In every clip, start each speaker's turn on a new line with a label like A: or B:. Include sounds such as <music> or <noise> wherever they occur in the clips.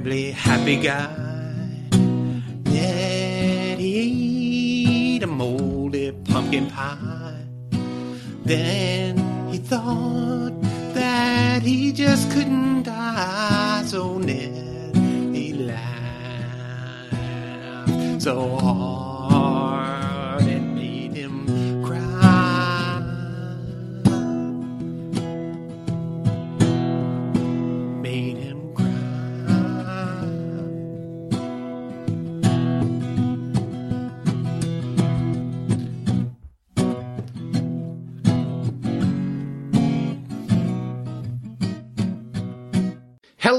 A: Terribly happy guy. Ned, he ate a moldy pumpkin pie. Then he thought that he just couldn't die. So Ned, he laughed so hard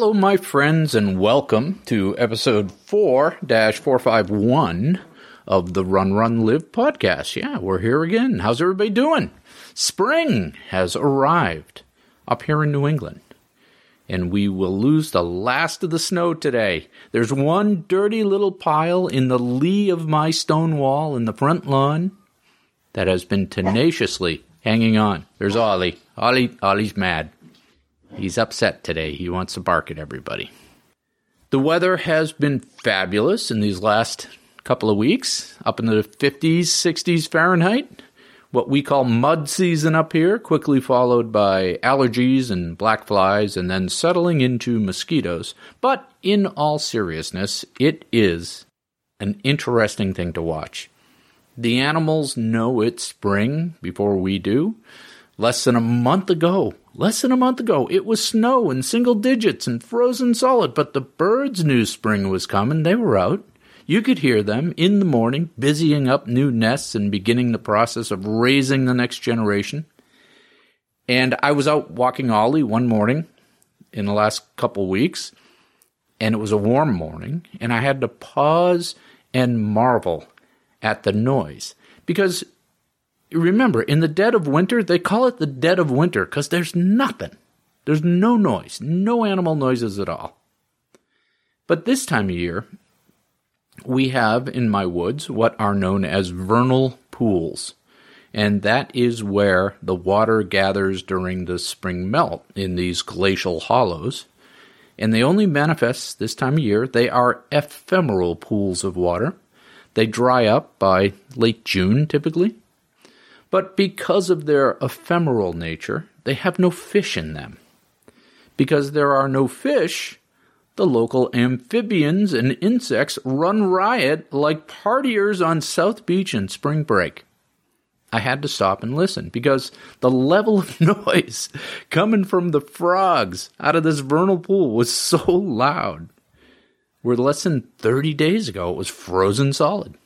B: Hello, my friends, and welcome to episode 4 451 of the Run Run Live podcast. Yeah, we're here again. How's everybody doing? Spring has arrived up here in New England, and we will lose the last of the snow today. There's one dirty little pile in the lee of my stone wall in the front lawn that has been tenaciously hanging on. There's Ollie. Ollie, Ollie's mad. He's upset today. He wants to bark at everybody. The weather has been fabulous in these last couple of weeks, up in the 50s, 60s Fahrenheit. What we call mud season up here, quickly followed by allergies and black flies, and then settling into mosquitoes. But in all seriousness, it is an interesting thing to watch. The animals know it's spring before we do. Less than a month ago, less than a month ago, it was snow in single digits and frozen solid, but the birds knew spring was coming. They were out. You could hear them in the morning, busying up new nests and beginning the process of raising the next generation. And I was out walking Ollie one morning in the last couple weeks, and it was a warm morning, and I had to pause and marvel at the noise because remember, in the dead of winter, they call it the dead of winter because there's nothing. There's no noise, no animal noises at all. But this time of year, we have in my woods what are known as vernal pools. And that is where the water gathers during the spring melt in these glacial hollows. And they only manifest this time of year. They are ephemeral pools of water. They dry up by late June typically. But because of their ephemeral nature, they have no fish in them. Because there are no fish, the local amphibians and insects run riot like partiers on South Beach in spring break. I had to stop and listen because the level of <laughs> noise coming from the frogs out of this vernal pool was so loud. Where less than 30 days ago it was frozen solid.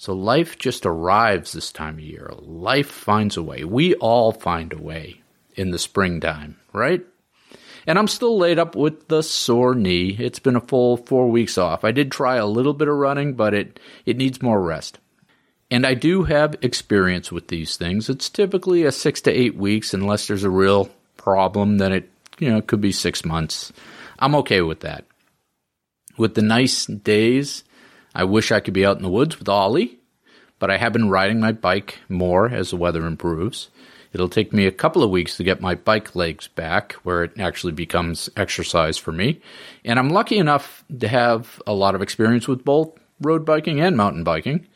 B: So life just arrives this time of year. Life finds a way. We all find a way in the springtime, right? And I'm still laid up with the sore knee. It's been a full four weeks off. I did try a little bit of running, but it, it needs more rest. And I do have experience with these things. It's typically a six to eight weeks, unless there's a real problem, then it, you know, it could be six months. I'm okay with that. With the nice days, I wish I could be out in the woods with Ollie, but I have been riding my bike more as the weather improves. It'll take me a couple of weeks to get my bike legs back where it actually becomes exercise for me. And I'm lucky enough to have a lot of experience with both road biking and mountain biking.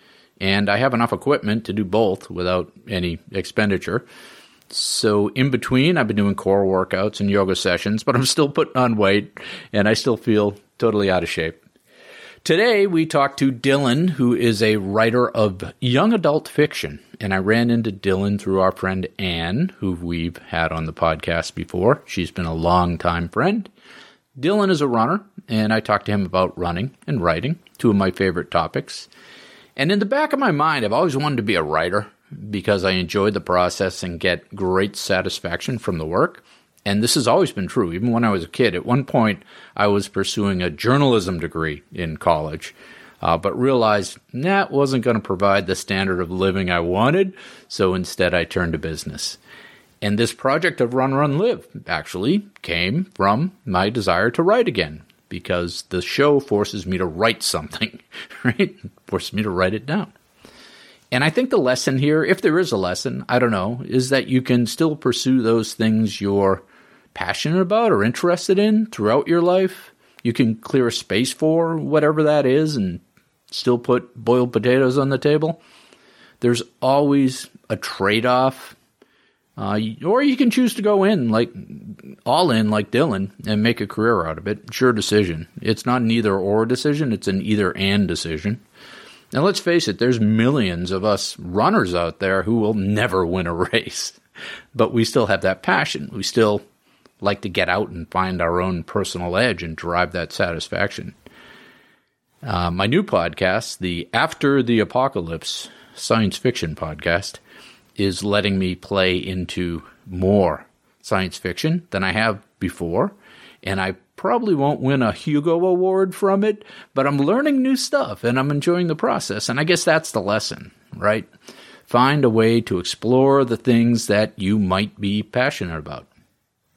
B: And I have enough equipment to do both without any expenditure. So in between, I've been doing core workouts and yoga sessions, but I'm still putting on weight and I still feel totally out of shape. Today, we talked to Dylan, who is a writer of young adult fiction. And I ran into Dylan through our friend Anne, who we've had on the podcast before. She's been a long time friend. Dylan is a runner, and I talked to him about running and writing, two of my favorite topics. And in the back of my mind, I've always wanted to be a writer. because I enjoy the process and get great satisfaction from the work. And this has always been true, even when I was a kid. At one point, I was pursuing a journalism degree in college, uh, but realized that wasn't going to provide the standard of living I wanted. So instead, I turned to business. And this project of Run, Run, Live actually came from my desire to write again because the show forces me to write something, <laughs> right? Forces me to write it down. And I think the lesson here, if there is a lesson, I don't know, is that you can still pursue those things you're passionate about or interested in throughout your life. You can clear a space for whatever that is and still put boiled potatoes on the table. There's always a trade off uh, or you can choose to go in like all in like Dylan and make a career out of it. It's your decision. It's not an either or decision, it's an either and decision. Now let's face it, there's millions of us runners out there who will never win a <laughs> race. But we still have that passion. We still like to get out and find our own personal edge and drive that satisfaction. Uh, my new podcast, the After the Apocalypse science fiction podcast, is letting me play into more science fiction than I have before. And I probably won't win a Hugo Award from it, but I'm learning new stuff and I'm enjoying the process. And I guess that's the lesson, right? Find a way to explore the things that you might be passionate about.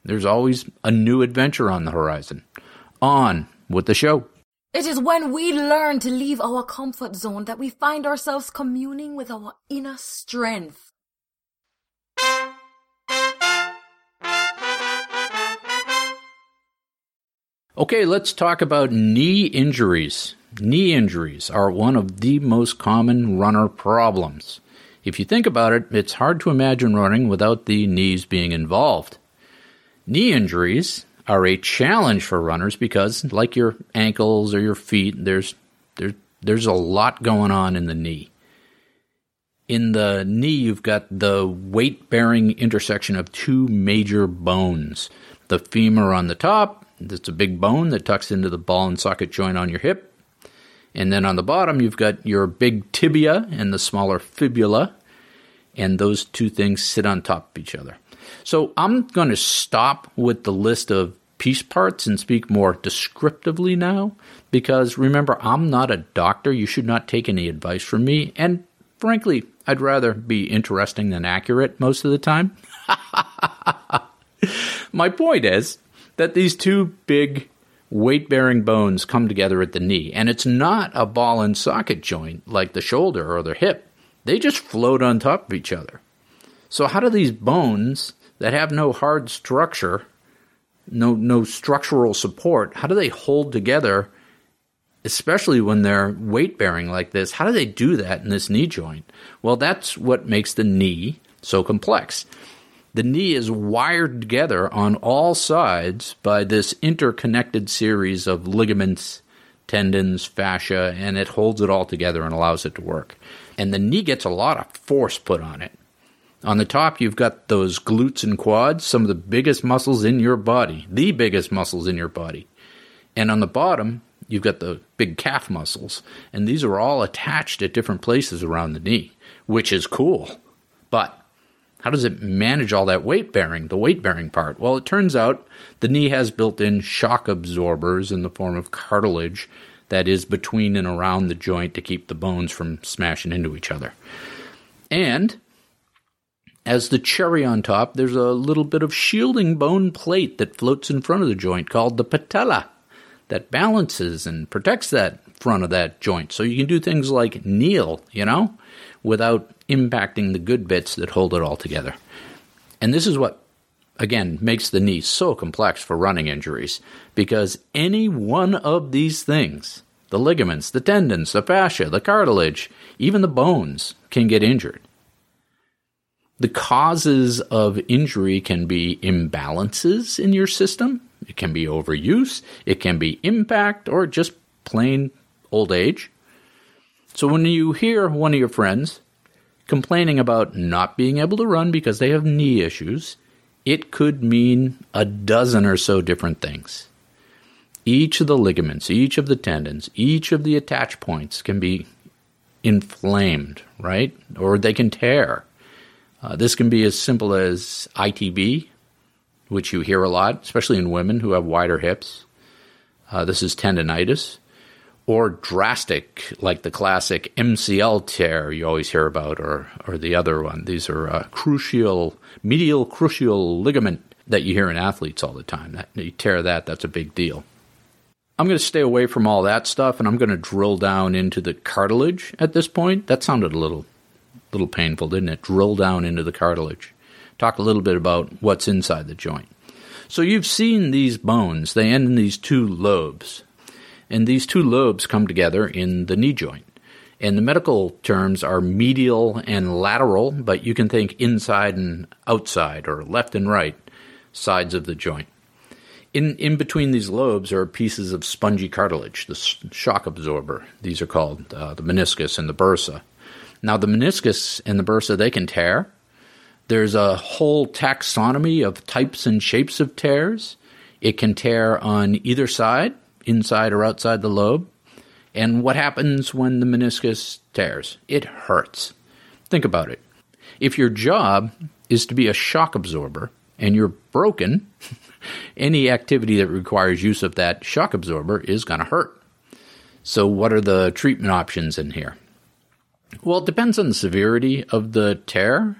B: There's always a new adventure on the horizon. On with the show.
C: It is when we learn to leave our comfort zone that we find ourselves communing with our inner strength.
B: Okay, let's talk about knee injuries. Knee injuries are one of the most common runner problems. If you think about it, it's hard to imagine running without the knees being involved. Knee injuries are a challenge for runners because, like your ankles or your feet, there's there's there's a lot going on in the knee. In the knee, you've got the weight bearing intersection of two major bones the femur on the top that's a big bone that tucks into the ball and socket joint on your hip. And then on the bottom, you've got your big tibia and the smaller fibula. And those two things sit on top of each other. So I'm going to stop with the list of piece parts and speak more descriptively now because remember, I'm not a doctor. You should not take any advice from me. And frankly, I'd rather be interesting than accurate most of the time. <laughs> My point is that these two big weight bearing bones come together at the knee. And it's not a ball and socket joint like the shoulder or the hip, they just float on top of each other. So, how do these bones that have no hard structure, no, no structural support, how do they hold together? Especially when they're weight bearing like this, how do they do that in this knee joint? Well, that's what makes the knee so complex. The knee is wired together on all sides by this interconnected series of ligaments, tendons, fascia, and it holds it all together and allows it to work. And the knee gets a lot of force put on it. On the top, you've got those glutes and quads, some of the biggest muscles in your body, the biggest muscles in your body. And on the bottom, you've got the big calf muscles, and these are all attached at different places around the knee, which is cool. But how does it manage all that weight bearing, the weight bearing part? Well, it turns out the knee has built in shock absorbers in the form of cartilage that is between and around the joint to keep the bones from smashing into each other. And as the cherry on top, there's a little bit of shielding bone plate that floats in front of the joint called the patella that balances and protects that front of that joint. So you can do things like kneel, you know, without impacting the good bits that hold it all together. And this is what, again, makes the knee so complex for running injuries because any one of these things, the ligaments, the tendons, the fascia, the cartilage, even the bones, can get injured. The causes of injury can be imbalances in your system. It can be overuse. It can be impact or just plain old age. So when you hear one of your friends complaining about not being able to run because they have knee issues, it could mean a dozen or so different things. Each of the ligaments, each of the tendons, each of the attach points can be inflamed, right? Or they can tear. Uh, this can be as simple as ITB, which you hear a lot, especially in women who have wider hips. Uh, this is tendonitis. Or drastic, like the classic MCL tear you always hear about, or, or the other one. These are uh, crucial, medial crucial ligament that you hear in athletes all the time. That, you tear that, that's a big deal. I'm going to stay away from all that stuff and I'm going to drill down into the cartilage at this point. That sounded a little little painful, didn't it? Drill down into the cartilage. Talk a little bit about what's inside the joint. So you've seen these bones, they end in these two lobes. And these two lobes come together in the knee joint. And the medical terms are medial and lateral, but you can think inside and outside or left and right sides of the joint. In, in between these lobes are pieces of spongy cartilage, the shock absorber. These are called uh, the meniscus and the bursa. Now, the meniscus and the bursa, they can tear. There's a whole taxonomy of types and shapes of tears. It can tear on either side, inside or outside the lobe. And what happens when the meniscus tears? It hurts. Think about it. If your job is to be a shock absorber and you're broken, <laughs> any activity that requires use of that shock absorber is going to hurt. So, what are the treatment options in here? Well, it depends on the severity of the tear.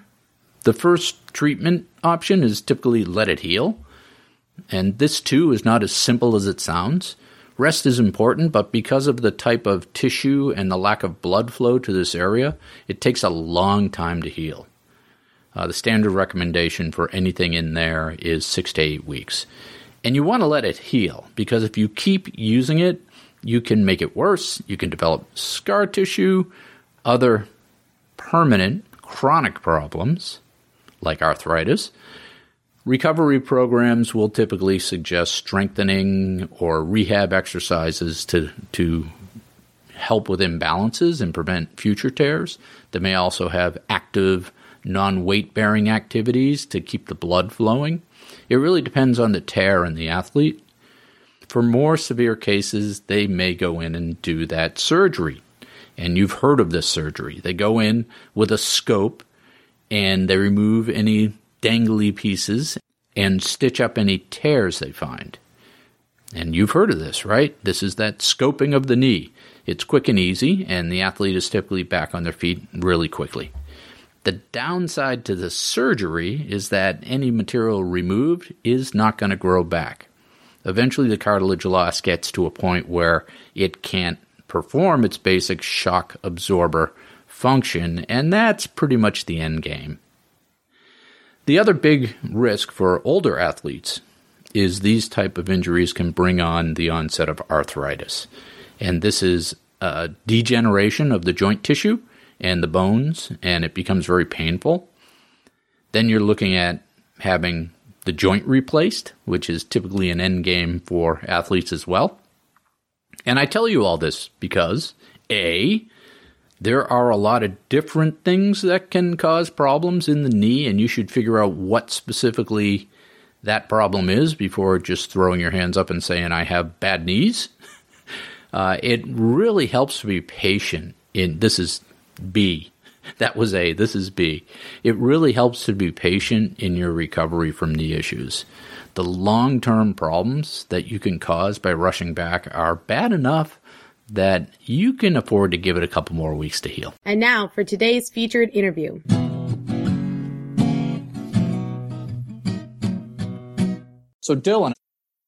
B: The first treatment option is typically let it heal. And this too is not as simple as it sounds. Rest is important, but because of the type of tissue and the lack of blood flow to this area, it takes a long time to heal. Uh, the standard recommendation for anything in there is six to eight weeks. And you want to let it heal because if you keep using it, you can make it worse. You can develop scar tissue, other permanent chronic problems like arthritis. Recovery programs will typically suggest strengthening or rehab exercises to, to help with imbalances and prevent future tears. They may also have active non weight bearing activities to keep the blood flowing. It really depends on the tear and the athlete. For more severe cases, they may go in and do that surgery and you've heard of this surgery. They go in with a scope and they remove any dangly pieces and stitch up any tears they find. And you've heard of this, right? This is that scoping of the knee. It's quick and easy, and the athlete is typically back on their feet really quickly. The downside to the surgery is that any material removed is not going to grow back. Eventually, the cartilage loss gets to a point where it can't perform its basic shock absorber function, and that's pretty much the end game. The other big risk for older athletes is these type of injuries can bring on the onset of arthritis. And this is a degeneration of the joint tissue and the bones, and it becomes very painful. Then you're looking at having the joint replaced, which is typically an end game for athletes as well. And I tell you all this because A, there are a lot of different things that can cause problems in the knee, and you should figure out what specifically that problem is before just throwing your hands up and saying, I have bad knees. <laughs> Uh, it really helps to be patient in this is B. <laughs> That was A. This is B. It really helps to be patient in your recovery from knee issues the long term problems that you can cause by rushing back are bad enough that you can afford to give it a couple more weeks to heal.
D: And now for today's featured interview.
B: So, Dylan,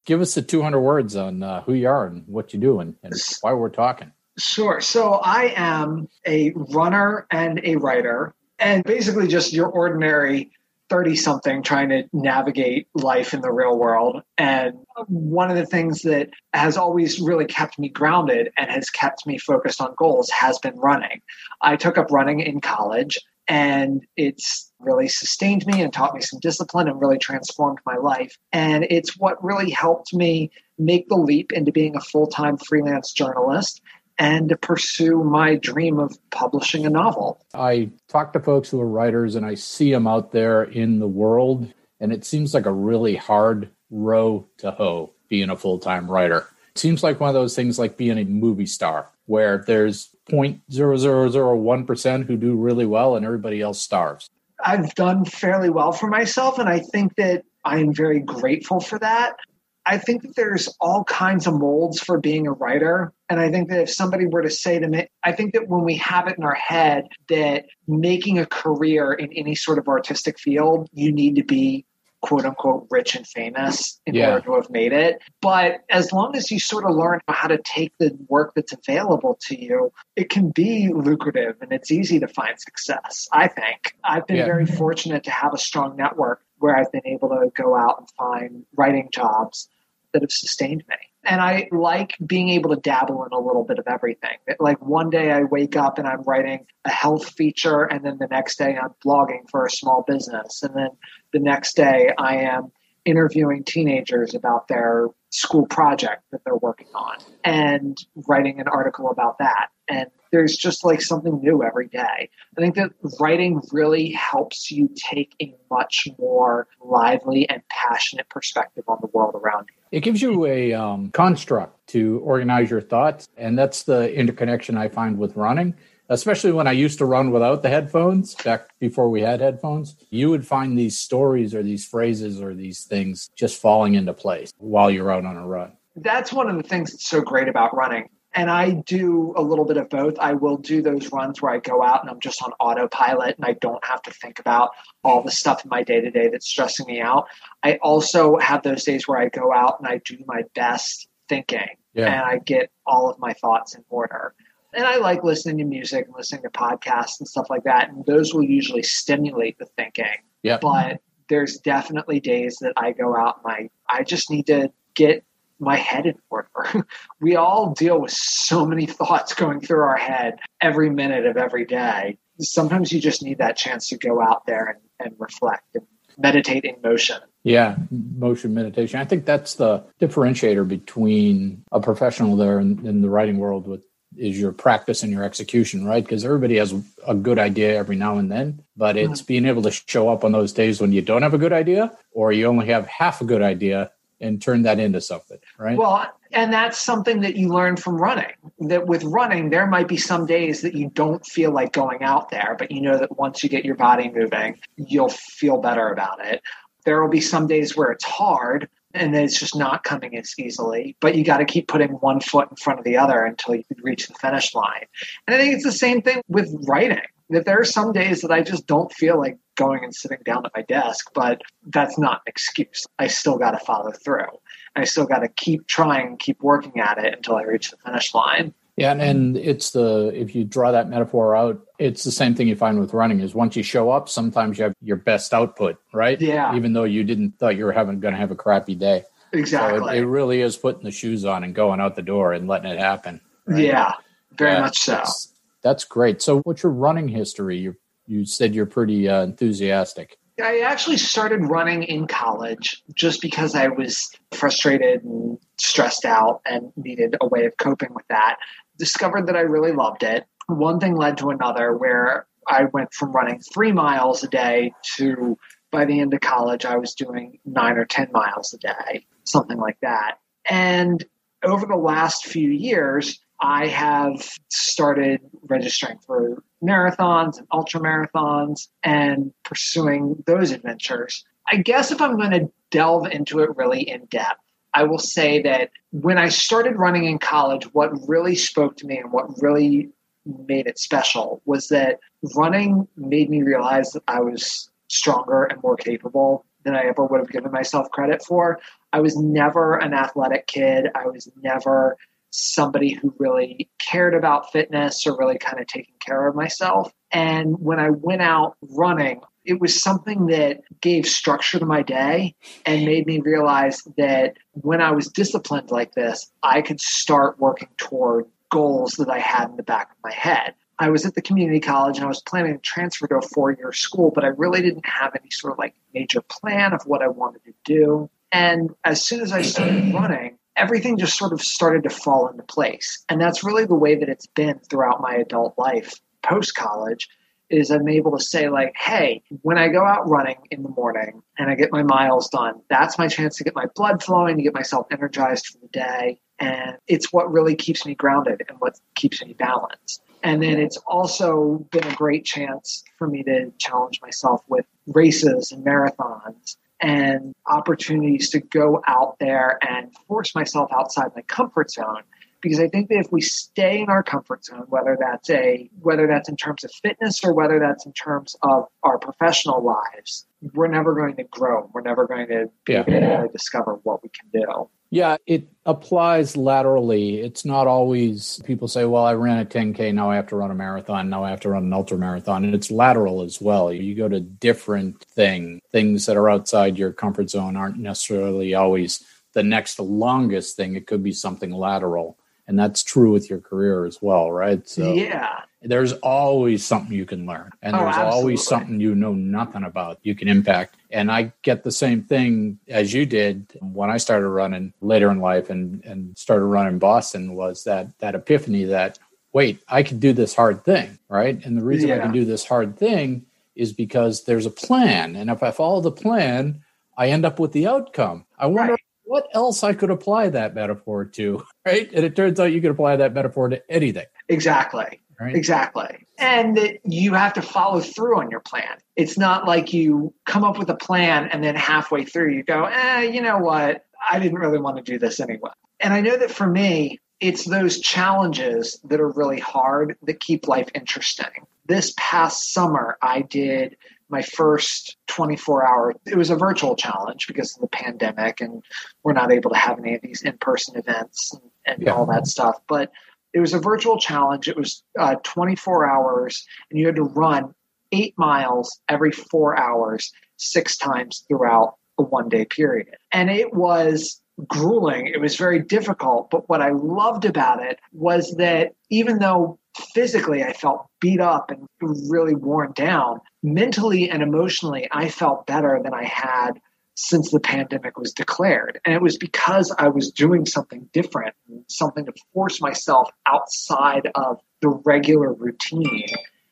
B: give us the 200 words on uh, who you are and what you do and, and why we're talking.
E: Sure. So, I am a runner and a writer, and basically just your ordinary 30 something trying to navigate life in the real world. And one of the things that has always really kept me grounded and has kept me focused on goals has been running. I took up running in college and it's really sustained me and taught me some discipline and really transformed my life. And it's what really helped me make the leap into being a full time freelance journalist and to pursue my dream of publishing a novel.
B: I talk to folks who are writers and I see them out there in the world, and it seems like a really hard row to hoe being a full time writer. It seems like one of those things like being a movie star where there's 0.0001% who do really well and everybody else starves.
E: I've done fairly well for myself, and I think that I am very grateful for that. I think that there's all kinds of molds for being a writer. And I think that if somebody were to say to me, I think that when we have it in our head that making a career in any sort of artistic field, you need to be quote unquote rich and famous in
B: Yeah.
E: order to have made it. But as long as you sort of learn how to take the work that's available to you, it can be lucrative and it's easy to find success, I think. I've been
B: Yeah.
E: very fortunate to have a strong network where I've been able to go out and find writing jobs that have sustained me. And I like being able to dabble in a little bit of everything. Like one day I wake up and I'm writing a health feature, and then the next day I'm blogging for a small business. And then the next day I am interviewing teenagers about their school project that they're working on and writing an article about that. And there's just like something new every day. I think that writing really helps you take a much more lively and passionate perspective on the world around you.
B: It gives you a um, construct to organize your thoughts. And that's the interconnection I find with running, especially when I used to run without the headphones back before we had headphones. You would find these stories or these phrases or these things just falling into place while you're out on a run.
E: that's one of the things that's so great about running. And I do a little bit of both. I will do those runs where I go out and I'm just on autopilot and I don't have to think about all the stuff in my day to day that's stressing me out. I also have those days where I go out and I do my best thinking
B: Yeah.
E: and I get all of my thoughts in order. And I like listening to music and listening to podcasts and stuff like that. And those will usually stimulate the thinking
B: Yeah.
E: but there's definitely days that I go out and I, I just need to get my head in order. <laughs> we all deal with so many thoughts going through our head every minute of every day. Sometimes you just need that chance to go out there and, and reflect and meditate in motion.
B: Yeah, motion meditation. I think that's the differentiator between a professional there in, in the writing world with is your practice and your execution, right? Because everybody has a good idea every now and then, but it's mm-hmm. being able to show up on those days when you don't have a good idea or you only have half a good idea and turn that into something, right?
E: Well, and that's something that you learn from running. That with running, there might be some days that you don't feel like going out there, but you know that once you get your body moving, you'll feel better about it. There will be some days where it's hard and it's just not coming as easily, but you got to keep putting one foot in front of the other until you reach the finish line. And I think it's the same thing with writing. That there are some days that I just don't feel like going and sitting down at my desk, but that's not an excuse. I still got to follow through. I still got to keep trying, keep working at it until I reach the finish line.
B: Yeah, and, and it's the if you draw that metaphor out, it's the same thing you find with running. Is once you show up, sometimes you have your best output, right?
E: Yeah.
B: Even though you didn't thought you were having going to have a crappy day. So
E: Exactly.
B: it, it really is putting the shoes on and going out the door and letting it happen. right?
E: Yeah, very
B: Yeah,
E: much so.
B: That's, that's great. So, what's your running history? You you said you're pretty uh, enthusiastic.
E: I actually started running in college just because I was frustrated and stressed out and needed a way of coping with that. Discovered that I really loved it. One thing led to another where I went from running three miles a day to by the end of college, I was doing nine or 10 miles a day, something like that. And over the last few years, I have started registering for marathons and ultra marathons and pursuing those adventures. I guess if I'm going to delve into it really in depth, I will say that when I started running in college, what really spoke to me and what really made it special was that running made me realize that I was stronger and more capable than I ever would have given myself credit for. I was never an athletic kid. I was never somebody who really cared about fitness or really kind of taking care of myself. And when I went out running, it was something that gave structure to my day and made me realize that when I was disciplined like this, I could start working toward goals that I had in the back of my head. I was at the community college and I was planning to transfer to a four year school, but I really didn't have any sort of like major plan of what I wanted to do. And as soon as I started running, everything just sort of started to fall into place. And that's really the way that it's been throughout my adult life post college is I'm able to say like, hey, when I go out running in the morning and I get my miles done, that's my chance to get my blood flowing, to get myself energized for the day. And it's what really keeps me grounded and what keeps me balanced. And then it's also been a great chance for me to challenge myself with races and marathons and opportunities to go out there and force myself outside my comfort zone because I think that if we stay in our comfort zone, whether that's a whether that's in terms of fitness or whether that's in terms of our professional lives, we're never going to grow. We're never going to be
B: Yeah.
E: able to discover what we can do.
B: Yeah, it applies laterally. It's not always people say, well, I ran a 10K, now I have to run a marathon, now I have to run an ultra marathon. And it's lateral as well. You go to different thing. Things that are outside your comfort zone aren't necessarily always the next longest thing. It could be something lateral. And that's true with your career as well, right? So
E: yeah.
B: There's always something you can learn and
E: Oh,
B: there's always something you know nothing about you can impact. And i get the same thing as you did when i started running later in life and and started running boston was that that epiphany that wait i can do this hard thing right? And the reason i can do this hard thing is because there's a plan. And if i follow the plan i end up with the outcome. I wonder
E: Right.
B: what else i could apply that metaphor to <laughs> right? And it turns out you can apply that metaphor to anything.
E: Exactly.
B: Right
E: Exactly. And that you have to follow through on your plan. It's not like you come up with a plan and then halfway through you go, eh, you know what? I didn't really want to do this anyway. And I know that for me, it's those challenges that are really hard that keep life interesting. This past summer, I did my first 24 hour, it was a virtual challenge because of the pandemic and we're not able to have any of these in person events and, and
B: Yeah.
E: all that stuff. But it was a virtual challenge. It was uh, 24 hours, and you had to run eight miles every four hours, six times throughout a one day period. And it was grueling. It was very difficult. But what I loved about it was that even though physically I felt beat up and really worn down, mentally and emotionally, I felt better than I had since the pandemic was declared. And it was because I was doing something different, something to force myself outside of the regular routine.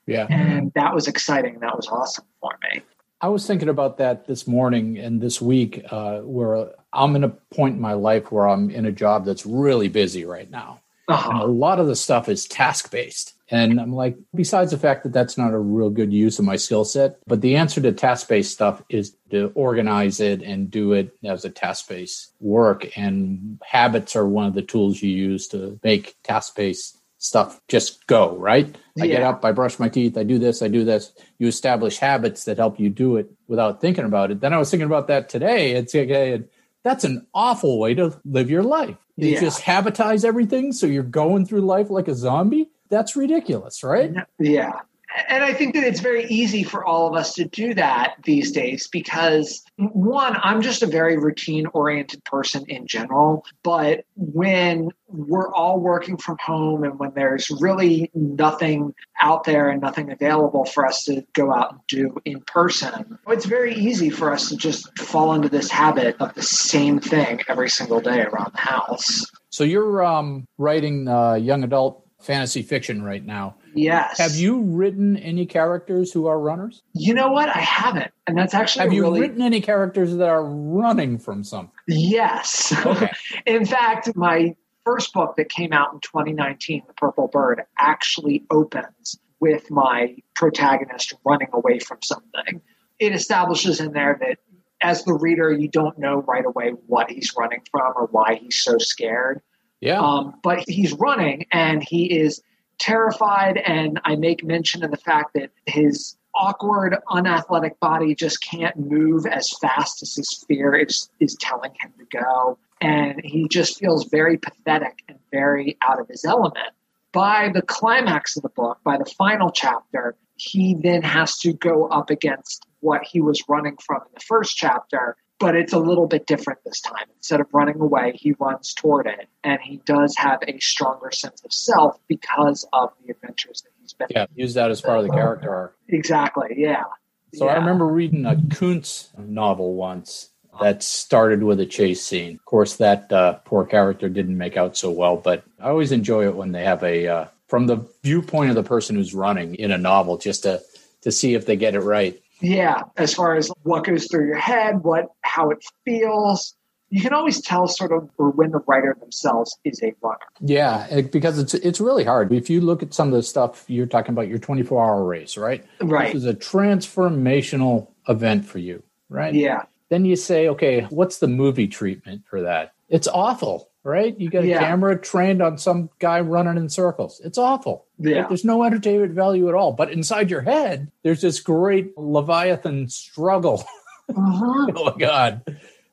B: yeah
E: And that was exciting. That was awesome for me.
B: I was thinking about that this morning and this week, uh, where I'm in a point in my life where I'm in a job that's really busy right now. And a
E: Uh-huh.
B: lot of the stuff is task based. And I'm like, besides the fact that that's not a real good use of my skill set, but the answer to task based stuff is to organize it and do it as a task based work. And habits are one of the tools you use to make task based stuff just go, right? I get up, I brush my teeth, I do this, I do this. You establish habits that help you do it without thinking about it. Then I was thinking about that today. It's okay. That's an awful way to live your life. You
E: Yeah.
B: just habitize everything so you're going through life like a zombie. That's ridiculous, right?
E: Yeah. And I think that it's very easy for all of us to do that these days because, one, I'm just a very routine oriented person in general. But when we're all working from home and when there's really nothing out there and nothing available for us to go out and do in person, it's very easy for us to just fall into this habit of the same thing every single day around the house.
B: So you're um, writing uh, young adult fantasy fiction right now.
E: Yes.
B: Have you written any characters who are runners?
E: You know what? I haven't. And that's actually
B: Have you
E: really
B: written any characters that are running from something?
E: Yes.
B: Okay. <laughs>
E: In fact, my first book that came out in 2019, The Purple Bird, actually opens with my protagonist running away from something. It establishes in there that as the reader, you don't know right away what he's running from or why he's so scared.
B: Yeah.
E: Um, but he's running and he is terrified. And I make mention of the fact that his awkward, unathletic body just can't move as fast as his fear is, is telling him to go. And he just feels very pathetic and very out of his element. By the climax of the book, by the final chapter, he then has to go up against what he was running from in the first chapter but it's a little bit different this time. Instead of running away, he runs toward it, and he does have a stronger sense of self because of the adventures that he's been.
B: yeah. Use that as part of the character arc.
E: Exactly. Yeah.
B: So I remember reading a Koontz novel once that started with a chase scene. Of course, that uh, poor character didn't make out so well, but I always enjoy it when they have a uh, from the viewpoint of the person who's running in a novel, just to to see if they get it right.
E: Yeah. As far as what goes through your head, what how it feels, you can always tell sort of or when the writer themselves is a runner.
B: Yeah, because it's it's really hard. If you look at some of the stuff you're talking about, your 24 hour race, right?
E: Right.
B: This is a transformational event for you, right?
E: Yeah.
B: Then you say, okay, what's the movie treatment for that? It's awful, right? You got a
E: Yeah.
B: camera trained on some guy running in circles. It's awful. right? There's no entertainment value at all. But inside your head, there's this great Leviathan struggle <laughs>
E: Uh-huh.
B: going on.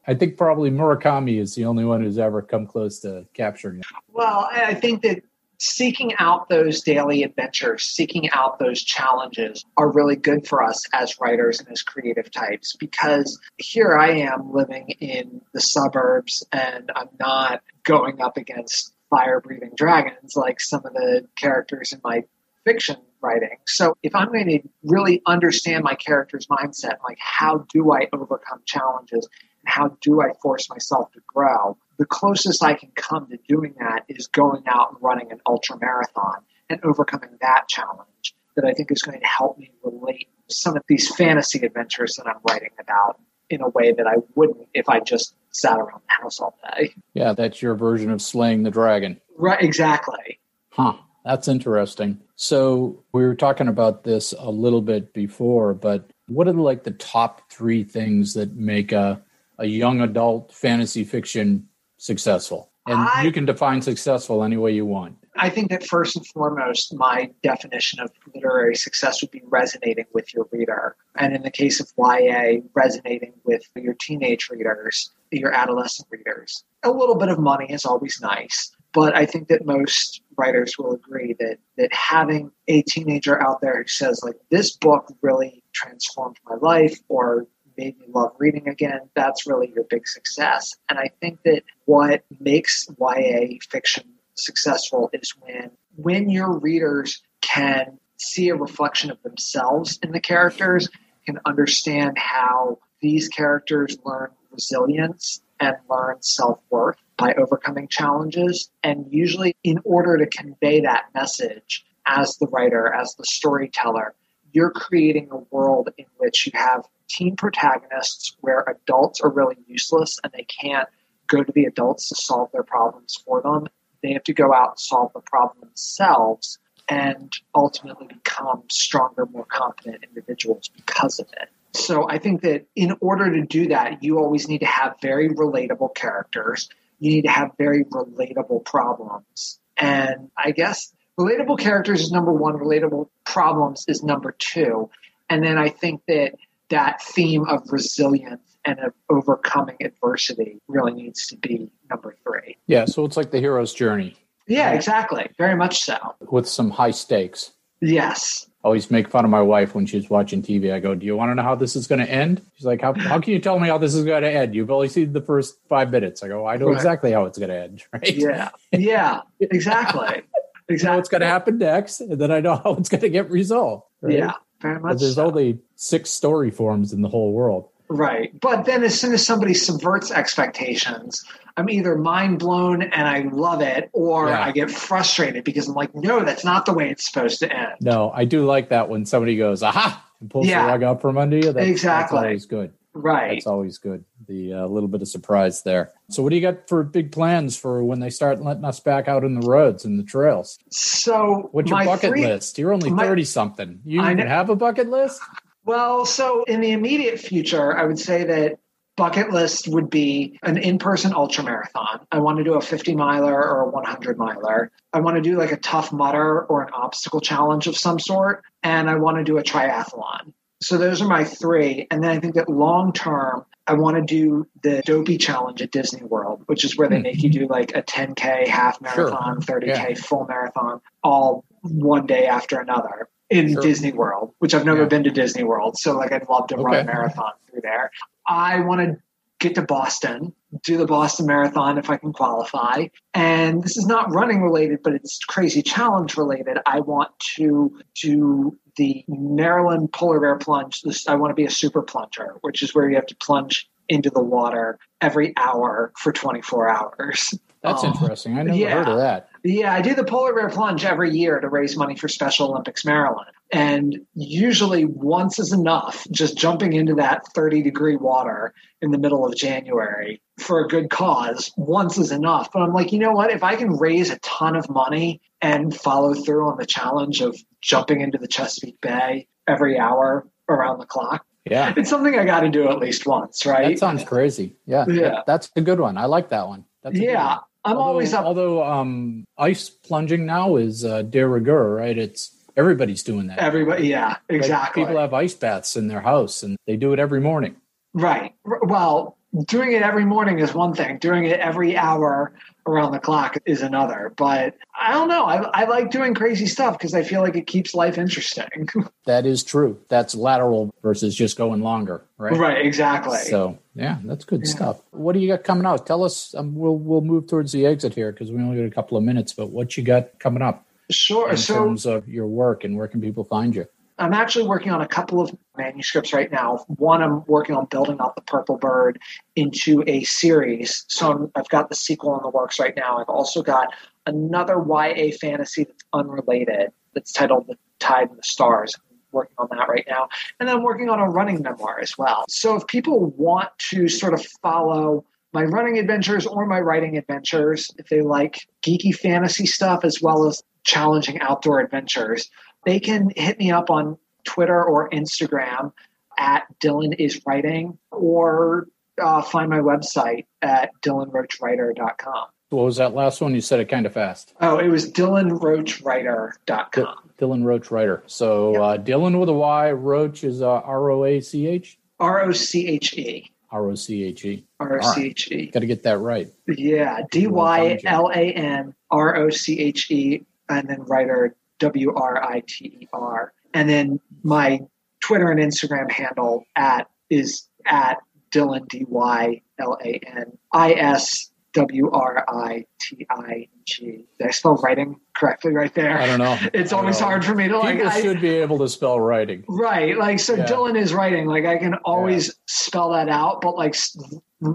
B: I think probably Murakami is the only one who's ever come close to capturing it.
E: Well, I think that seeking out those daily adventures, seeking out those challenges are really good for us as writers and as creative types because here I am living in the suburbs and I'm not going up against fire breathing dragons like some of the characters in my fiction writing. So if I'm going to really understand my character's mindset, like how do I overcome challenges and how do I force myself to grow, the closest I can come to doing that is going out and running an ultra marathon and overcoming that challenge that I think is going to help me relate some of these fantasy adventures that I'm writing about in a way that I wouldn't if I just sat around the house all day.
B: Yeah, that's your version of slaying the dragon.
E: Right, exactly.
B: Huh. That's interesting. So we were talking about this a little bit before, but what are like the top three things that make a, a young adult fantasy fiction successful? And
E: I-
B: you can define successful any way you want.
E: I think that first and foremost, my definition of literary success would be resonating with your reader. And in the case of YA, resonating with your teenage readers, your adolescent readers. A little bit of money is always nice, but I think that most writers will agree that, that having a teenager out there who says, like, this book really transformed my life or made me love reading again, that's really your big success. And I think that what makes YA fiction successful is when when your readers can see a reflection of themselves in the characters, can understand how these characters learn resilience and learn self-worth by overcoming challenges. And usually in order to convey that message as the writer, as the storyteller, you're creating a world in which you have teen protagonists where adults are really useless and they can't go to the adults to solve their problems for them. They have to go out and solve the problem themselves and ultimately become stronger, more confident individuals because of it. So I think that in order to do that, you always need to have very relatable characters. You need to have very relatable problems. And I guess relatable characters is number one, relatable problems is number two. And then I think that that theme of resilience and of overcoming adversity really needs to be number three.
B: Yeah, so it's like the hero's journey
E: Yeah, exactly. Very much so.
B: with some high stakes.
E: Yes.
B: I always make fun of my wife when she's watching TV. I go, Do you want to know how this is going to end? She's like, How, how can you tell me how this is going to end? You've only seen the first five minutes. I go, I know
E: Right.
B: exactly how it's going to end, <laughs> right?
E: Yeah. Yeah. Exactly. <laughs>
B: I know
E: Exactly.
B: what's going to happen next, and then I know how it's going to get resolved. right?
E: Yeah. Very
B: But
E: much.
B: there's
E: so.
B: only six story forms in the whole world.
E: Right. But then as soon as somebody subverts expectations, I'm either mind blown and I love it, or
B: Yeah.
E: I get frustrated because I'm like, no, that's not the way it's supposed to end.
B: No, I do like that when somebody goes, aha, and pulls
E: Yeah.
B: the rug out from under you. That's,
E: Exactly.
B: That's always good.
E: Right.
B: That's always good. The uh, little bit of surprise there. So, what do you got for big plans for when they start letting us back out in the roads and the trails?
E: So
B: What's your bucket
E: free-
B: list? You're only 30 something. You
E: I
B: even
E: know-
B: have a bucket list?
E: Well, so in the immediate future, I would say that bucket list would be an in-person ultra marathon. I want to do a 50 miler or a 100 miler. I want to do like a Tough Mudder or an obstacle challenge of some sort, and I want to do a triathlon. So those are my three. And then I think that long term, I want to do the Dopey Challenge at Disney World, which is where they
B: Hmm.
E: make you do like a 10K half
B: Sure.
E: marathon, 30K full marathon, all one day after another in
B: Sure.
E: Disney World, which I've never
B: Yeah.
E: been to Disney World. So like I'd love to run a marathon through there. I want to get to Boston, do the Boston Marathon if I can qualify. And this is not running related, but it's crazy challenge related. I want to do the Maryland polar bear plunge. This, I want to be a super plunger, which is where you have to plunge into the water every hour for 24 hours.
B: That's
E: Um,
B: interesting. I never
E: yeah.
B: heard of that.
E: Yeah, I do the polar bear plunge every year to raise money for Special Olympics Maryland. And usually once is enough, just jumping into that 30 degree water in the middle of January for a good cause, once is enough. But I'm like, you know what? If I can raise a ton of money and follow through on the challenge of jumping into the Chesapeake Bay every hour around the clock,
B: Yeah.
E: it's something I got to do at least once, right?
B: That sounds crazy. Yeah.
E: Yeah.
B: that's a good one. I like that one. That's
E: yeah,
B: one.
E: I'm
B: although,
E: always up.
B: Although um, ice plunging now is uh, de rigueur, right? It's everybody's doing that.
E: Everybody, yeah,
B: Like,
E: exactly.
B: people have ice baths in their house, and they do it every morning.
E: Right. R- Well, doing it every morning is one thing. Doing it every hour around the clock is another. But I don't know. I, I like doing crazy stuff because I feel like it keeps life interesting. <laughs>
B: That is true. That's lateral versus just going longer, right?
E: right. Exactly.
B: So yeah, that's good
E: Yeah.
B: stuff. What do you got coming out? Tell us. Um, we'll we'll move towards the exit here because we only got a couple of minutes. But what you got coming up
E: sure.
B: in
E: So
B: terms of your work and where can people find you?
E: I'm actually working on a couple of manuscripts right now. One, I'm working on building out the Purple Bird into a series. So I'm, I've got the sequel in the works right now. I've also got another YA fantasy that's unrelated that's titled The Tide and the Stars. I'm working on that right now. And then I'm working on a running memoir as well. So if people want to sort of follow my running adventures or my writing adventures, if they like geeky fantasy stuff as well as challenging outdoor adventures, they can hit me up on Twitter or Instagram at Dylan is writing or uh, find my website at dylanrochewriter.com.
B: What was that last one? You said it kind of fast.
E: Oh, it was dylanrochewriter.com.
B: Dylan Roche Writer. So uh, Dylan with a Y. Roche is uh, R O A C H.
E: R O C H E.
B: R O C H E.
E: R O C H E.
B: Got to get that right.
E: Yeah. D Y L A N R O C H E and then writer W R I T E R. And then my Twitter and Instagram handle at is at Dylan D Y L A N I S W R I T I G. Did I spell writing correctly right there?
B: I don't know. <laughs>
E: It's
B: don't
E: always
B: know.
E: hard for me to like.
B: People
E: I-
B: should be able to spell writing.
E: Right. Like, so
B: Yeah.
E: Dylan is writing. Like, I can always spell that out, but like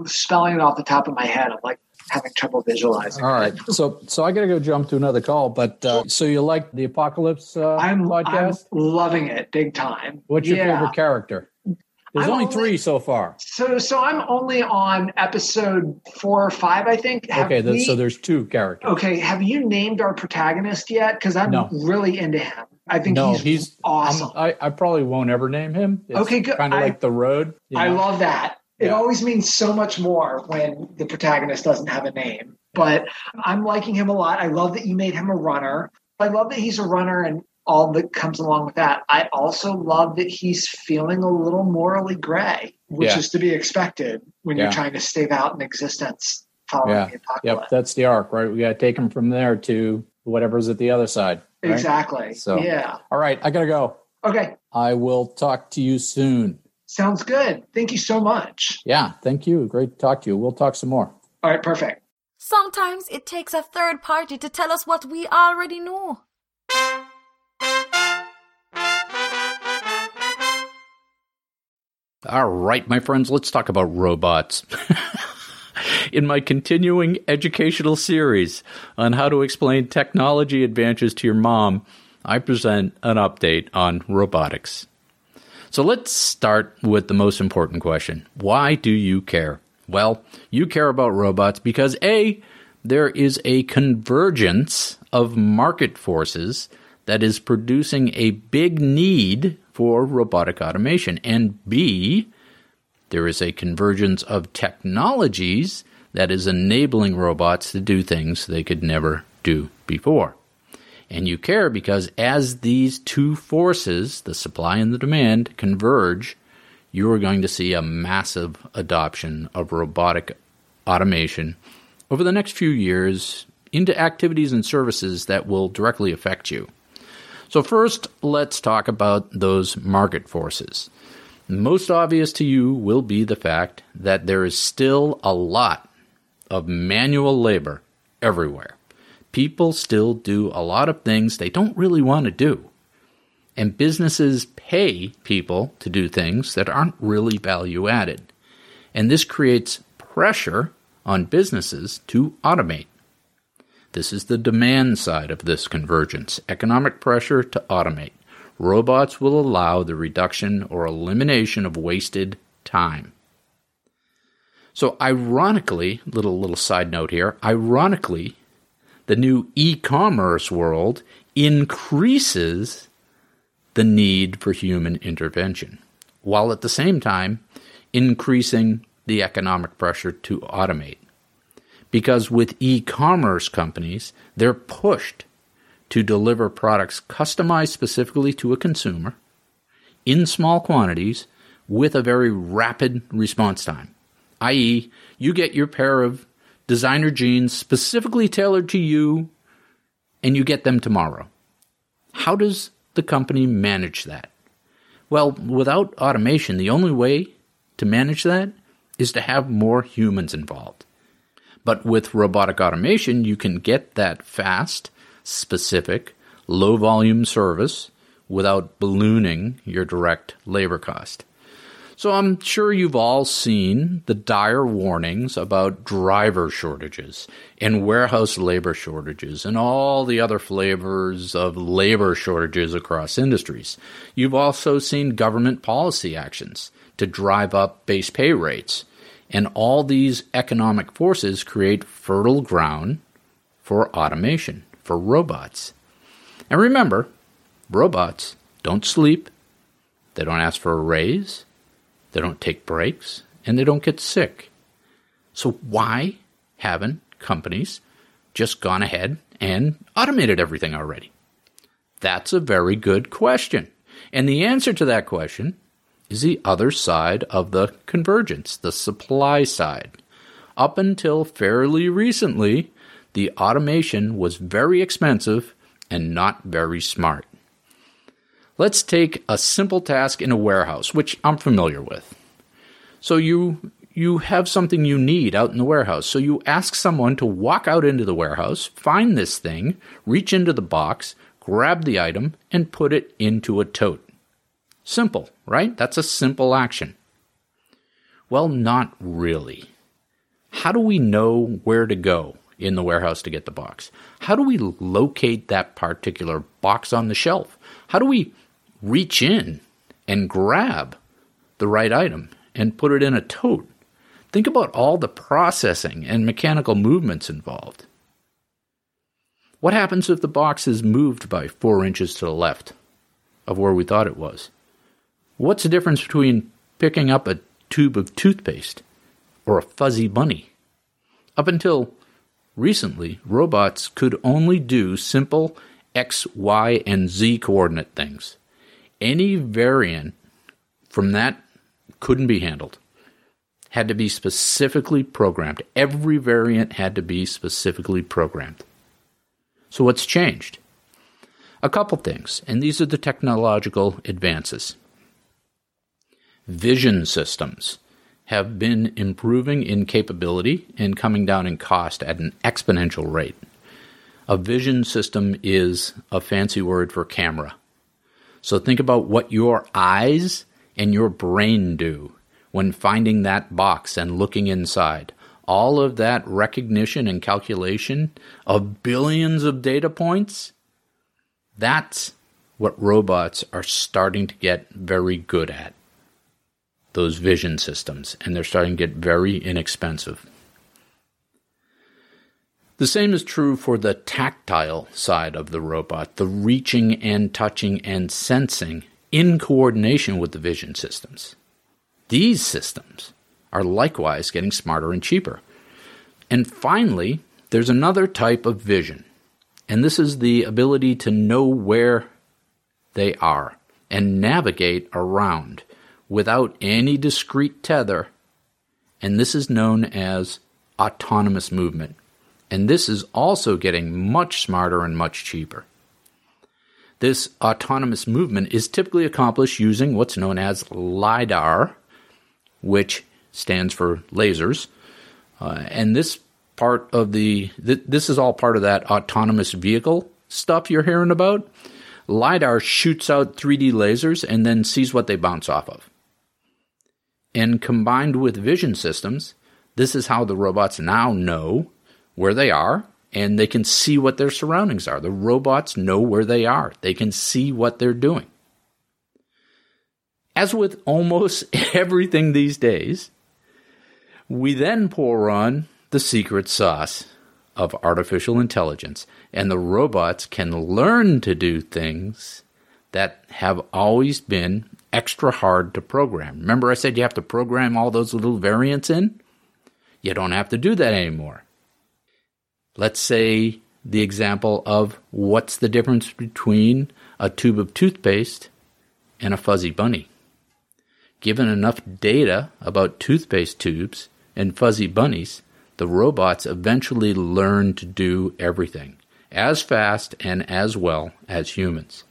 E: spelling it off the top of my head, I'm like having trouble visualizing.
B: All right. So so I got to go jump to another call. But uh, so you like the Apocalypse uh,
E: I'm, I'm loving it big time.
B: What's your
E: Yeah.
B: favorite character? There's only
E: only-
B: three so far.
E: So, so I'm only on episode four or five, I think. Have
B: Okay,
E: we-
B: so there's two characters.
E: okay. Have you named our protagonist yet? Because I'm
B: No.
E: really into him. I think
B: no,
E: he's,
B: he's
E: awesome.
B: I, I probably won't ever name him. It's
E: Okay, good.
B: Kind of like the road. you
E: I love that. It always means so much more when the protagonist doesn't have a name. But I'm liking him a lot. I love that you made him a runner. I love that he's a runner and all that comes along with that. I also love that he's feeling a little morally gray, which
B: Yeah.
E: is to be expected when
B: Yeah.
E: you're trying to stave out an existence following
B: Yeah.
E: the apocalypse.
B: Yep, that's the arc, right? We got to take him from there to whatever's at the other side. right?
E: Exactly.
B: So-
E: Yeah.
B: All right, I got to go.
E: Okay.
B: I will talk to you soon.
E: Sounds good. Thank you so much.
B: Yeah, thank you. Great to talk to you. We'll talk some more.
E: All right. Perfect.
C: Sometimes it takes a third party to tell us what we already know.
B: All right, my friends, let's talk about robots. <laughs> In my continuing educational series on how to explain technology advances to your mom, I present an update on robotics. So let's start with the most important question Why do you care? Well, you care about robots because A, there is a convergence of market forces that is producing a big need for robotic automation, and B, there is a convergence of technologies that is enabling robots to do things they could never do before. And you care because as these two forces, the supply and the demand, converge, you are going to see a massive adoption of robotic automation over the next few years into activities and services that will directly affect you. So, first, let's talk about those market forces. Most obvious to you will be the fact that there is still a lot of manual labor everywhere. People still do a lot of things they don't really want to do. And businesses pay people to do things that aren't really value added. And this creates pressure on businesses to automate. This is the demand side of this convergence economic pressure to automate. Robots will allow the reduction or elimination of wasted time. So, ironically, little little side note here, ironically, the new e-commerce world increases the need for human intervention, while at the same time increasing the economic pressure to automate. Because with e commerce companies, they're pushed to deliver products customized specifically to a consumer in small quantities with a very rapid response time. I.e., you get your pair of designer jeans specifically tailored to you and you get them tomorrow. How does the company manage that? Well, without automation, the only way to manage that is to have more humans involved. But with robotic automation, you can get that fast, specific, low volume service without ballooning your direct labor cost. So I'm sure you've all seen the dire warnings about driver shortages and warehouse labor shortages and all the other flavors of labor shortages across industries. You've also seen government policy actions to drive up base pay rates. And all these economic forces create fertile ground for automation, for robots. And remember, robots don't sleep, they don't ask for a raise, they don't take breaks, and they don't get sick. So why haven't companies just gone ahead and automated everything already? That's a very good question. And the answer to that question is the other side of the convergence, the supply side. Up until fairly recently, the automation was very expensive and not very smart. Let's take a simple task in a warehouse, which I'm familiar with. So you you have something you need out in the warehouse. So you ask someone to walk out into the warehouse, find this thing, reach into the box, grab the item, and put it into a tote. Simple, right? That's a simple action. Well, not really. How do we know where to go in the warehouse to get the box? How do we locate that particular box on the shelf? How do we reach in and grab the right item and put it in a tote? Think about all the processing and mechanical movements involved. What happens if the box is moved by four inches to the left of where we thought it was? What's the difference between picking up a tube of toothpaste or a fuzzy bunny? Up until recently, robots could only do simple X, Y, and Z coordinate things. Any variant from that couldn't be handled. Had to be specifically programmed. Every variant had to be specifically programmed. So, what's changed? A couple things, and these are the technological advances. Vision systems have been improving in capability and coming down in cost at an exponential rate. A vision system is a fancy word for camera. So think about what your eyes and your brain do when finding that box and looking inside. All of that recognition and calculation of billions of data points, that's what robots are starting to get very good at. Those vision systems, and they're starting to get very inexpensive. The same is true for the tactile side of the robot, the reaching and touching and sensing in coordination with the vision systems. These systems are likewise getting smarter and cheaper. And finally, there's another type of vision, and this is the ability to know where they are and navigate around without any discrete tether, and this is known as autonomous movement. And this is also getting much smarter and much cheaper. This autonomous movement is typically accomplished using what's known as LIDAR, which stands for lasers. Uh, and this part of the, th- this is all part of that autonomous vehicle stuff you're hearing about. LIDAR shoots out 3D lasers and then sees what they bounce off of. And combined with vision systems, this is how the robots now know where they are and they can see what their surroundings are. The robots know where they are, they can see what they're doing. As with almost <laughs> everything these days, we then pour on the secret sauce of artificial intelligence, and the robots can learn to do things that have always been extra hard to program. Remember, I said you have to program all those little variants in? You don't have to do that anymore. Let's say the example of what's the difference between a tube of toothpaste and a fuzzy bunny. Given enough data about toothpaste tubes and fuzzy bunnies, the robots eventually learn to do everything as fast and as well as humans.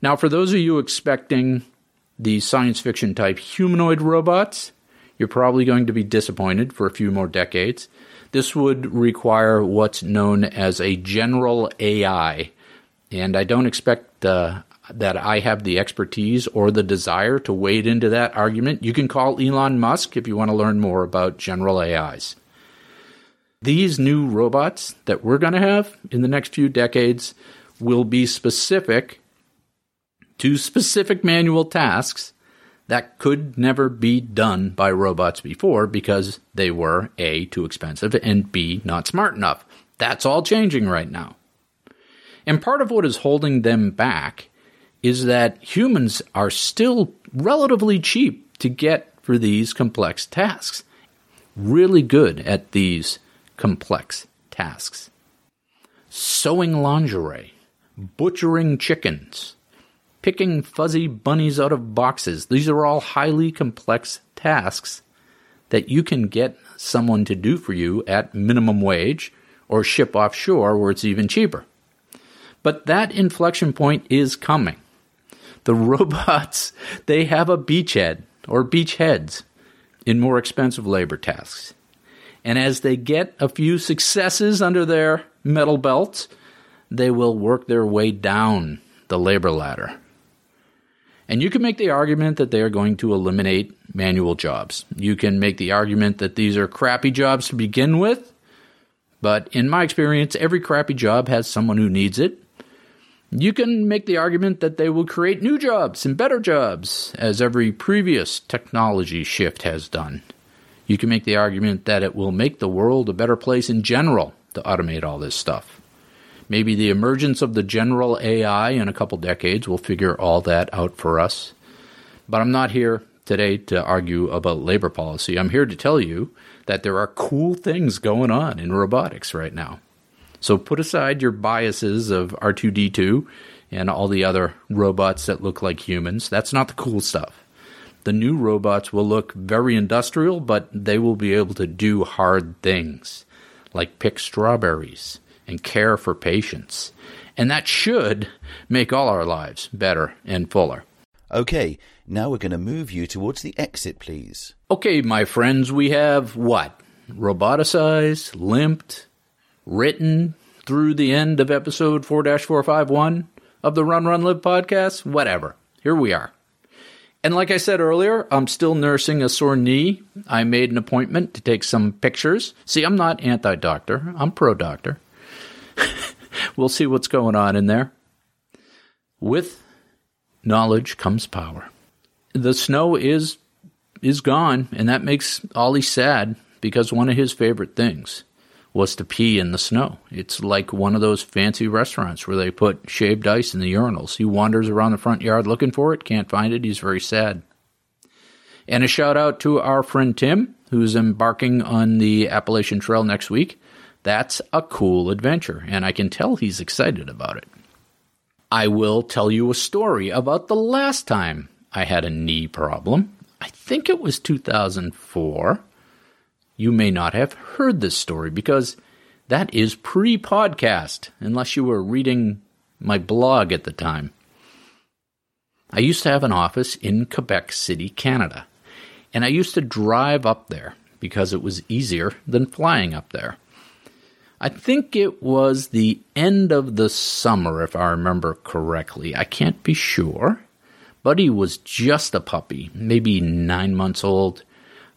B: Now, for those of you expecting the science fiction type humanoid robots, you're probably going to be disappointed for a few more decades. This would require what's known as a general AI, and I don't expect uh, that I have the expertise or the desire to wade into that argument. You can call Elon Musk if you want to learn more about general AIs. These new robots that we're going to have in the next few decades will be specific to specific manual tasks that could never be done by robots before because they were A, too expensive, and B, not smart enough. That's all changing right now. And part of what is holding them back is that humans are still relatively cheap to get for these complex tasks. Really good at these complex tasks. Sewing lingerie, butchering chickens, picking fuzzy bunnies out of boxes. These are all highly complex tasks that you can get someone to do for you at minimum wage or ship offshore where it's even cheaper. But that inflection point is coming. The <laughs> robots, they have a beachhead or beachheads in more expensive labor tasks. And as they get a few successes under their metal belts, they will work their way down the labor ladder. And you can make the argument that they are going to eliminate manual jobs. You can make the argument that these are crappy jobs to begin with. But in my experience, every crappy job has someone who needs it. You can make the argument that they will create new jobs and better jobs, as every previous technology shift has done. You can make the argument that it will make the world a better place in general to automate all this stuff. Maybe the emergence of the general AI in a couple decades will figure all that out for us. But I'm not here today to argue about labor policy. I'm here to tell you that there are cool things going on in robotics right now. So put aside your biases of R2D2 and all the other robots that look like humans. That's not the cool stuff. The new robots will look very industrial, but they will be able to do hard things like pick strawberries and care for patients. And that should make all our lives better and fuller.
F: Okay, now we're going to move you towards the exit, please.
B: Okay, my friends, we have what? Roboticized, limped, written through the end of episode 4 451 of the Run Run Live podcast? Whatever. Here we are. And like I said earlier, I'm still nursing a sore knee. I made an appointment to take some pictures. See, I'm not anti doctor, I'm pro doctor. We'll see what's going on in there. With knowledge comes power. The snow is is gone, and that makes Ollie sad because one of his favorite things was to pee in the snow. It's like one of those fancy restaurants where they put shaved ice in the urinals. He wanders around the front yard looking for it, can't find it. He's very sad. And a shout out to our friend Tim, who's embarking on the Appalachian Trail next week. That's a cool adventure, and I can tell he's excited about it. I will tell you a story about the last time I had a knee problem. I think it was 2004. You may not have heard this story because that is pre podcast, unless you were reading my blog at the time. I used to have an office in Quebec City, Canada, and I used to drive up there because it was easier than flying up there. I think it was the end of the summer, if I remember correctly. I can't be sure. Buddy was just a puppy, maybe nine months old.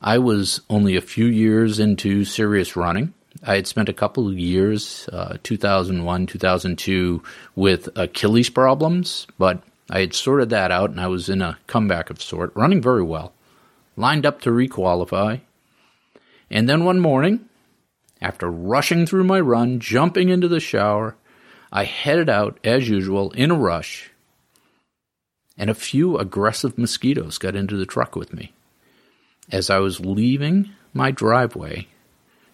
B: I was only a few years into serious running. I had spent a couple of years, uh, 2001, 2002, with Achilles problems, but I had sorted that out and I was in a comeback of sort, running very well, lined up to requalify. And then one morning, after rushing through my run, jumping into the shower, I headed out as usual in a rush, and a few aggressive mosquitoes got into the truck with me. As I was leaving my driveway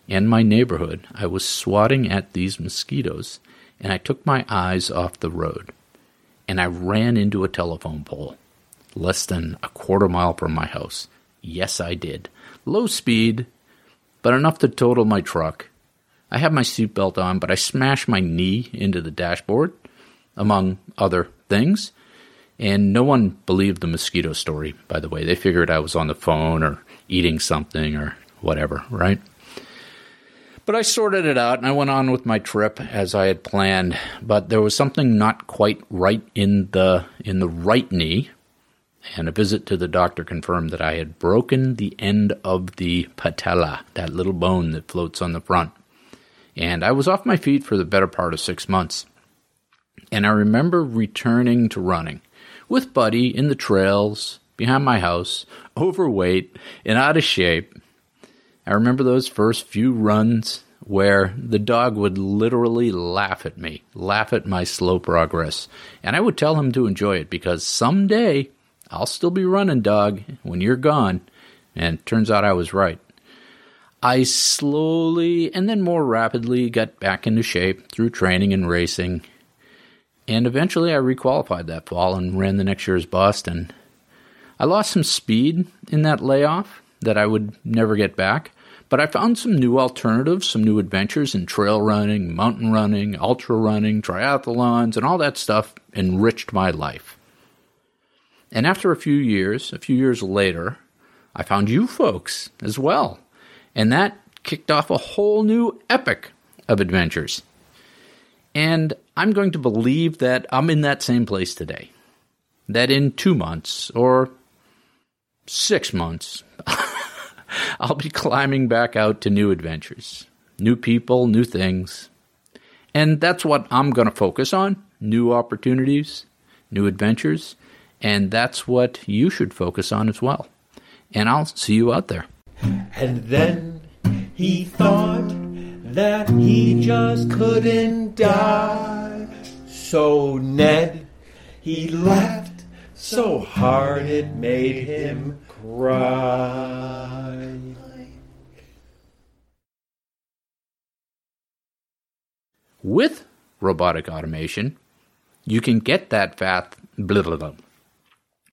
B: and my neighborhood, I was swatting at these mosquitoes, and I took my eyes off the road, and I ran into a telephone pole less than a quarter mile from my house. Yes, I did. Low speed, but enough to total my truck. I have my seatbelt on, but I smashed my knee into the dashboard, among other things. And no one believed the mosquito story, by the way. They figured I was on the phone or eating something or whatever, right? But I sorted it out and I went on with my trip as I had planned. But there was something not quite right in the in the right knee, and a visit to the doctor confirmed that I had broken the end of the patella, that little bone that floats on the front. And I was off my feet for the better part of six months. And I remember returning to running with Buddy in the trails behind my house, overweight and out of shape. I remember those first few runs where the dog would literally laugh at me, laugh at my slow progress. And I would tell him to enjoy it because someday I'll still be running, dog, when you're gone. And turns out I was right. I slowly and then more rapidly got back into shape through training and racing. And eventually I requalified that fall and ran the next year's Boston. I lost some speed in that layoff that I would never get back, but I found some new alternatives, some new adventures in trail running, mountain running, ultra running, triathlons, and all that stuff enriched my life. And after a few years, a few years later, I found you folks as well. And that kicked off a whole new epic of adventures. And I'm going to believe that I'm in that same place today. That in two months or six months, <laughs> I'll be climbing back out to new adventures, new people, new things. And that's what I'm going to focus on new opportunities, new adventures. And that's what you should focus on as well. And I'll see you out there.
A: And then he thought that he just couldn't die. So Ned, he laughed so hard it made him cry.
B: With robotic automation, you can get that fast blah, blah, blah.